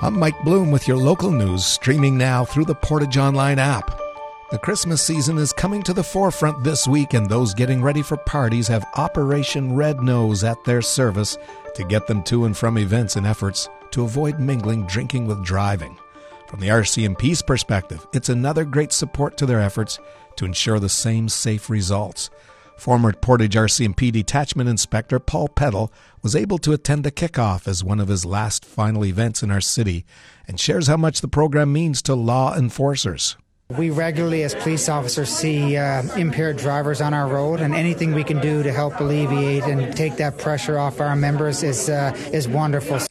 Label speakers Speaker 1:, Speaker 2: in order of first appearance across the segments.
Speaker 1: I'm Mike Bloom with your local news, streaming now through the Portage Online app. The Christmas season is coming to the forefront this week, and those getting ready for parties have Operation Red Nose at their service to get them to and from events in efforts to avoid mingling drinking with driving. From the RCMP's perspective, it's another great support to their efforts to ensure the same safe results. Former Portage RCMP Detachment Inspector Paul Peddle was able to attend the kickoff as one of his last final events in our city and shares how much the program means to law enforcers.
Speaker 2: We regularly, as police officers, see uh, impaired drivers on our road, and anything we can do to help alleviate and take that pressure off our members is uh, is wonderful.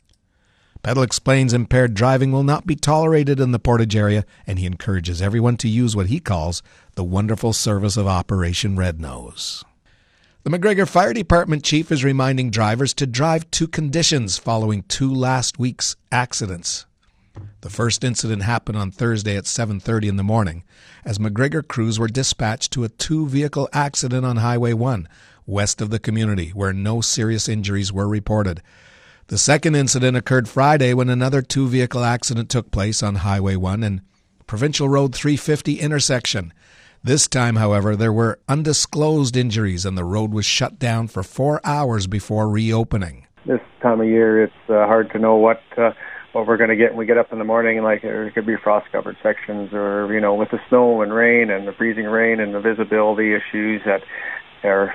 Speaker 1: Peddle explains impaired driving will not be tolerated in the Portage area, and he encourages everyone to use what he calls the wonderful service of Operation Red Nose. The MacGregor Fire Department chief is reminding drivers to drive to conditions following two last week's accidents. The first incident happened on Thursday at 7:30 in the morning as MacGregor crews were dispatched to a two-vehicle accident on Highway 1 west of the community where no serious injuries were reported. The second incident occurred Friday when another two vehicle accident took place on Highway 1 and Provincial Road 350 intersection. This time, however, there were undisclosed injuries and the road was shut down for four hours before reopening.
Speaker 3: This time of year, it's uh, hard to know what. Uh, what we're going to get when we get up in the morning, like it could be frost-covered sections, or you know, with the snow and rain and the freezing rain and the visibility issues that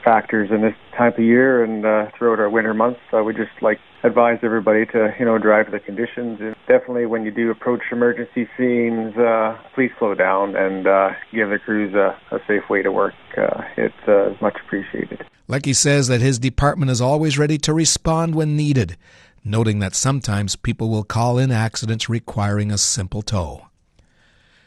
Speaker 3: factors in this time of year and uh, throughout our winter months. I would just like advise everybody to you know drive the conditions. And definitely, when you do approach emergency scenes, uh, please slow down and uh, give the crews a, a safe way to work. Uh, it's uh, much appreciated.
Speaker 1: Lecky says that his department is always ready to respond when needed, noting that sometimes people will call in accidents requiring a simple tow.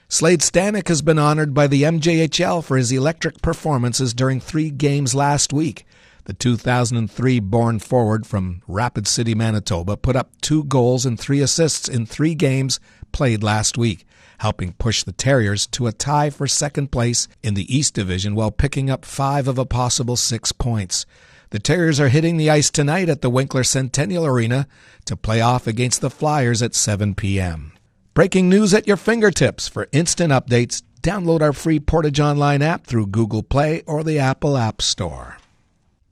Speaker 1: Slade Stanek has been honored by the MJHL for his electric performances during three games last week. The 2003 born forward from Rapid City, Manitoba, put up two goals and three assists in three games played last week, helping push the Terriers to a tie for second place in the East Division while picking up five of a possible six points. The Terriers are hitting the ice tonight at the Winkler Centennial Arena to play off against the Flyers at 7 p.m. Breaking news at your fingertips. For instant updates, download our free Portage Online app through Google Play or the Apple App Store.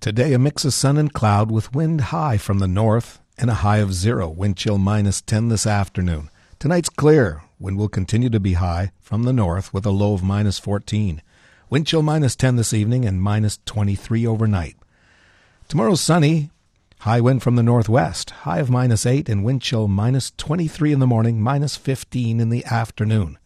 Speaker 1: Today, a mix of sun and cloud with wind high from the north and a high of zero, wind chill minus 10 this afternoon. Tonight's clear. Wind will continue to be high from the north with a low of minus 14. Wind chill minus 10 this evening and minus 23 overnight. Tomorrow's sunny, High wind from the northwest, high of minus 8 and wind chill minus 23 in the morning, minus 15 in the afternoon.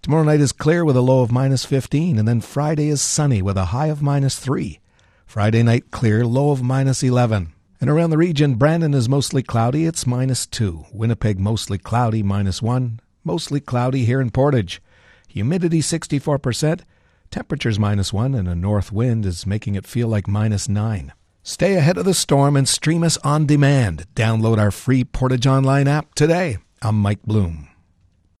Speaker 1: Tomorrow night is clear with a low of minus 15, and then Friday is sunny with a high of minus 3. Friday night clear, low of minus 11. And around the region, Brandon is mostly cloudy, it's minus 2. Winnipeg mostly cloudy, minus 1. Mostly cloudy here in Portage. Humidity 64%, temperatures minus 1, and a north wind is making it feel like minus 9. Stay ahead of the storm and stream us on demand. Download our free Portage Online app today. I'm Mike Bloom.